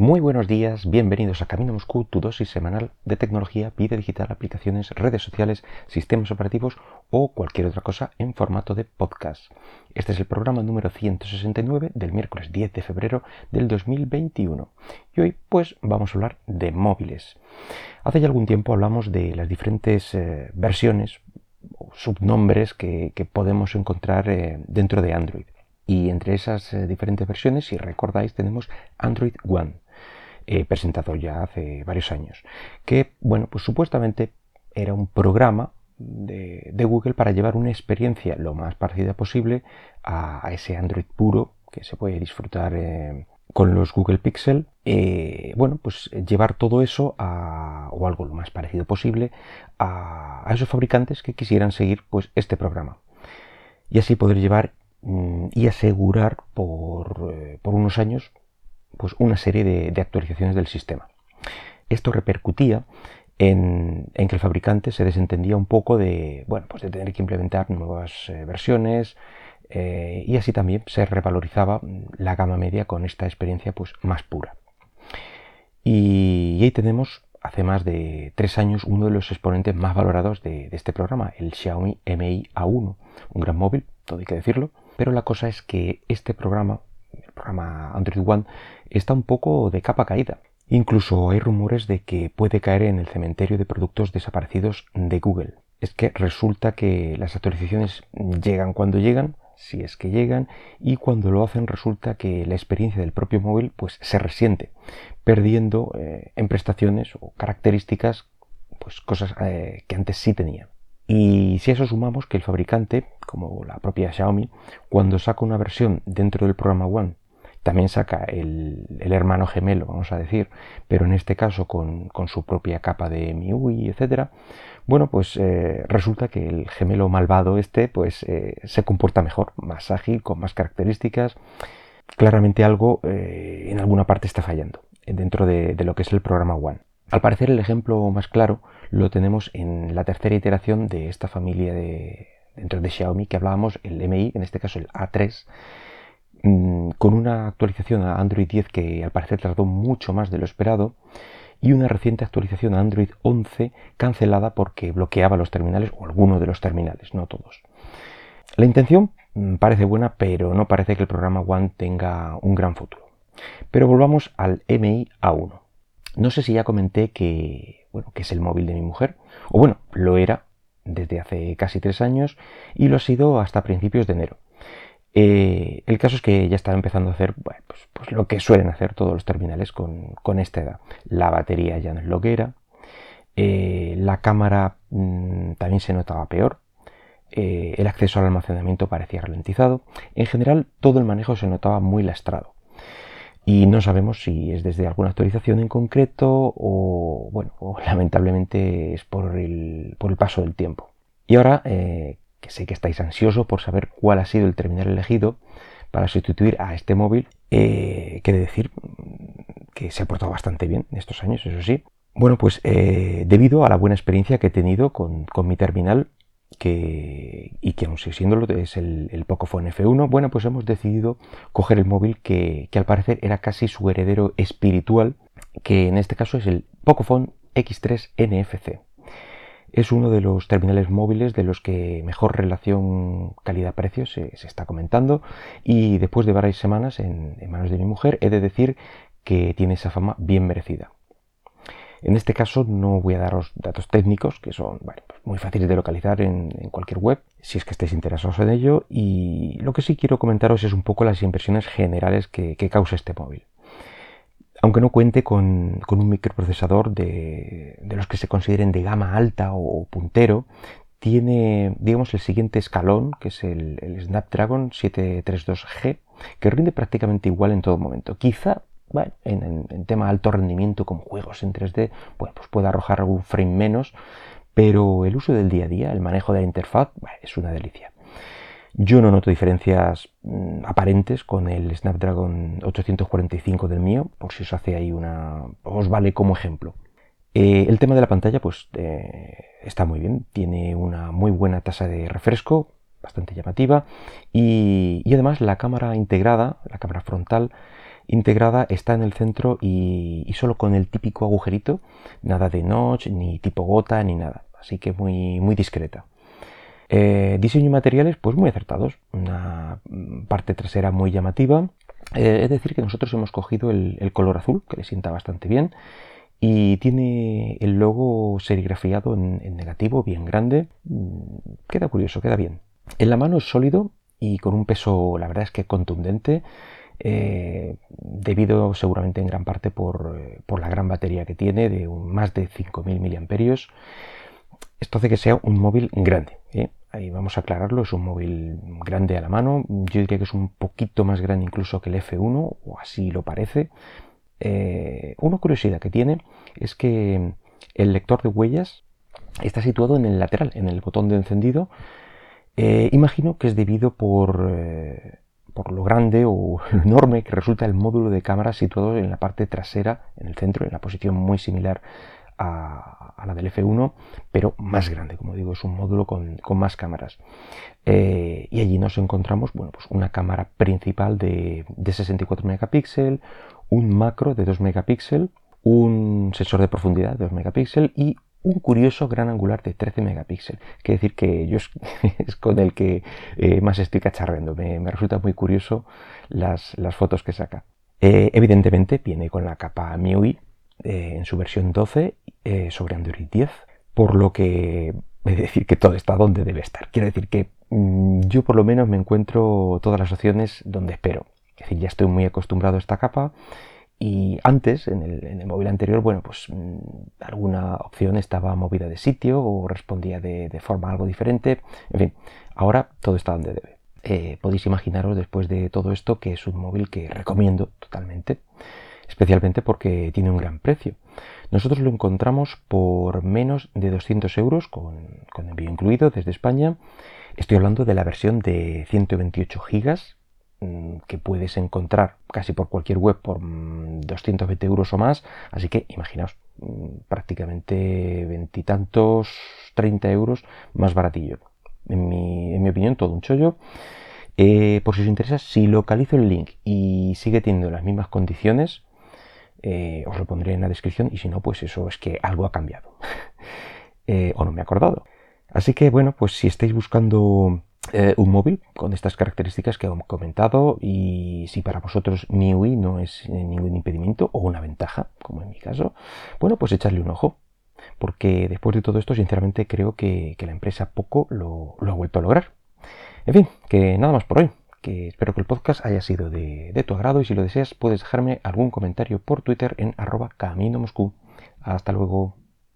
Muy buenos días, bienvenidos a Camino Moscú, tu dosis semanal de tecnología, vida digital, aplicaciones, redes sociales, sistemas operativos o cualquier otra cosa en formato de podcast. Este es el programa número 169 del miércoles 10 de febrero del 2021 y hoy pues vamos a hablar de móviles. Hace ya algún tiempo hablamos de las diferentes eh, versiones o subnombres que, podemos encontrar eh, dentro de Android. Y entre esas eh, diferentes versiones, si recordáis, tenemos Android One presentado ya hace varios años, que, bueno, pues supuestamente era un programa de, Google para llevar una experiencia lo más parecida posible a, ese Android puro que se puede disfrutar eh, con los Google Pixel. Eh, bueno, pues llevar todo eso a, o algo lo más parecido posible a, esos fabricantes que quisieran seguir pues este programa y así poder llevar mm, y asegurar por, eh, por unos años pues una serie de, actualizaciones del sistema. Esto repercutía en, que el fabricante se desentendía un poco de, bueno, pues de tener que implementar nuevas eh, versiones eh, y así también se revalorizaba la gama media con esta experiencia pues, más pura. Y, ahí tenemos, hace más de tres años, uno de los exponentes más valorados de, de este programa, el Xiaomi Mi A1, un gran móvil, todo hay que decirlo, pero la cosa es que este programa programa Android One, está un poco de capa caída. Incluso hay rumores de que puede caer en el cementerio de productos desaparecidos de Google. Es que resulta que las actualizaciones llegan cuando llegan, si es que llegan, y cuando lo hacen resulta que la experiencia del propio móvil pues se resiente, perdiendo eh, en prestaciones o características pues cosas eh, que antes sí tenía. Y si a eso sumamos que el fabricante, como la propia Xiaomi, cuando saca una versión dentro del programa One, también saca el, hermano gemelo, vamos a decir, pero en este caso con, su propia capa de MIUI, etc. Bueno, pues eh, resulta que el gemelo malvado este pues eh, se comporta mejor, más ágil, con más características. Claramente algo eh, en alguna parte está fallando dentro de lo que es el programa One. Al parecer el ejemplo más claro lo tenemos en la tercera iteración de esta familia de, dentro de Xiaomi que hablábamos, el MI, en este caso el A3, mm, con una actualización a Android 10 que al parecer tardó mucho más de lo esperado y una reciente actualización a Android 11 cancelada porque bloqueaba los terminales o algunos de los terminales, no todos. La intención mm, parece buena, pero no parece que el programa One tenga un gran futuro. Pero volvamos al MI A1. No sé si ya comenté que, bueno, que es el móvil de mi mujer, o bueno, lo era desde hace casi tres años y lo ha sido hasta principios de enero. Eh, el caso es que ya estaba empezando a hacer pues, pues, lo que suelen hacer todos los terminales con, esta edad. La batería ya no es lo que era, eh, la cámara mm, también se notaba peor, eh, el acceso al almacenamiento parecía ralentizado, en general todo el manejo se notaba muy lastrado y no sabemos si es desde alguna actualización en concreto o, bueno, lamentablemente es por el, por el, paso del tiempo. Y ahora, eh, que sé que estáis ansiosos por saber cuál ha sido el terminal elegido para sustituir a este móvil, eh, quiere decir que se ha portado bastante bien en estos años, eso sí. Bueno, pues eh, debido a la buena experiencia que he tenido con, con mi terminal, que, y que aún sigue siendo es el, el, Pocophone F1, bueno, pues hemos decidido coger el móvil que, al parecer era casi su heredero espiritual, que en este caso es el Pocophone X3 NFC. Es uno de los terminales móviles de los que mejor relación calidad-precio se, está comentando y después de varias semanas en manos de mi mujer he de decir que tiene esa fama bien merecida. En este caso no voy a daros datos técnicos, que son pues muy fáciles de localizar en, cualquier web, si es que estáis interesados en ello, y lo que sí quiero comentaros es un poco las impresiones generales que, causa este móvil. Aunque no cuente con, un microprocesador de, los que se consideren de gama alta o puntero, tiene, digamos, el siguiente escalón, que es el, Snapdragon 732G, que rinde prácticamente igual en todo momento. Quizá bueno, en, tema de alto rendimiento como juegos en 3D, pues puede arrojar algún frame menos, pero el uso del día a día, el manejo de la interfaz, es una delicia. Yo no noto diferencias mm, aparentes con el Snapdragon 845 del mío, por si os hace ahí una. os vale como ejemplo. Eh, el tema de la pantalla, pues eh, está muy bien, tiene una muy buena tasa de refresco, bastante llamativa, y, y además la cámara integrada, la cámara frontal, integrada está en el centro y, solo con el típico agujerito, nada de notch, ni tipo gota, ni nada. Así que muy, muy discreta. Eh, diseño y materiales, pues muy acertados. Una parte trasera muy llamativa. Eh, es decir, que nosotros hemos cogido el, color azul, que le sienta bastante bien. Y tiene el logo serigrafiado en, negativo, bien grande. Mm, queda curioso, queda bien. En la mano es sólido y con un peso, la verdad es que contundente. Eh, debido seguramente en gran parte por, por, la gran batería que tiene de más de 5.000 mAh. Esto hace que sea un móvil grande. Ahí vamos a aclararlo, es un móvil grande a la mano, yo diría que es un poquito más grande incluso que el F1, o así lo parece. Eh, una curiosidad que tiene es que el lector de huellas está situado en el lateral, en el botón de encendido. Eh, imagino que es debido por, eh, por lo grande o lo enorme que resulta el módulo de cámara situado en la parte trasera, en el centro, en la posición muy similar a, la del F1, pero más grande, como digo, es un módulo con, más cámaras. Eh, y allí nos encontramos bueno, pues una cámara principal de, 64 megapíxeles, un macro de 2 megapíxeles, un sensor de profundidad de 2 megapíxeles y un curioso gran angular de 13 megapíxeles. Quiere decir que yo es, con el que eh, más estoy cacharreando. Me, resulta muy curioso las, fotos que saca. Eh, evidentemente viene con la capa MIUI en su versión 12 eh, sobre Android 10, por lo que es decir que todo está donde debe estar. Quiero decir que mm, yo por lo menos me encuentro todas las opciones donde espero. Es decir, ya estoy muy acostumbrado a esta capa y antes, en el, móvil anterior, bueno, pues mm, alguna opción estaba movida de sitio o respondía de, forma algo diferente. En fin, ahora todo está donde debe. Eh, podéis imaginaros después de todo esto que es un móvil que recomiendo totalmente especialmente porque tiene un gran precio. Nosotros lo encontramos por menos de 200 euros con, envío incluido desde España. Estoy hablando de la versión de 128 gigas mm, que puedes encontrar casi por cualquier web por 220 mm, euros o más. Así que imaginaos, mm, prácticamente veintitantos, 30 euros más baratillo. En mi, opinión, todo un chollo. Eh, por si os interesa, si localizo el link y sigue teniendo las mismas condiciones, eh, os lo pondré en la descripción y si no, pues eso es que algo ha cambiado eh, o no me he acordado. Así que bueno, pues si estáis buscando eh, un móvil con estas características que he comentado y si para vosotros MIUI no es ningún impedimento o una ventaja, como en mi caso, bueno, pues echarle un ojo. Porque después de todo esto, sinceramente creo que, la empresa poco lo ha vuelto a lograr. En fin, que nada más por hoy que espero que el podcast haya sido de, tu agrado y si lo deseas puedes dejarme algún comentario por Twitter en arroba camino Moscú. Hasta luego.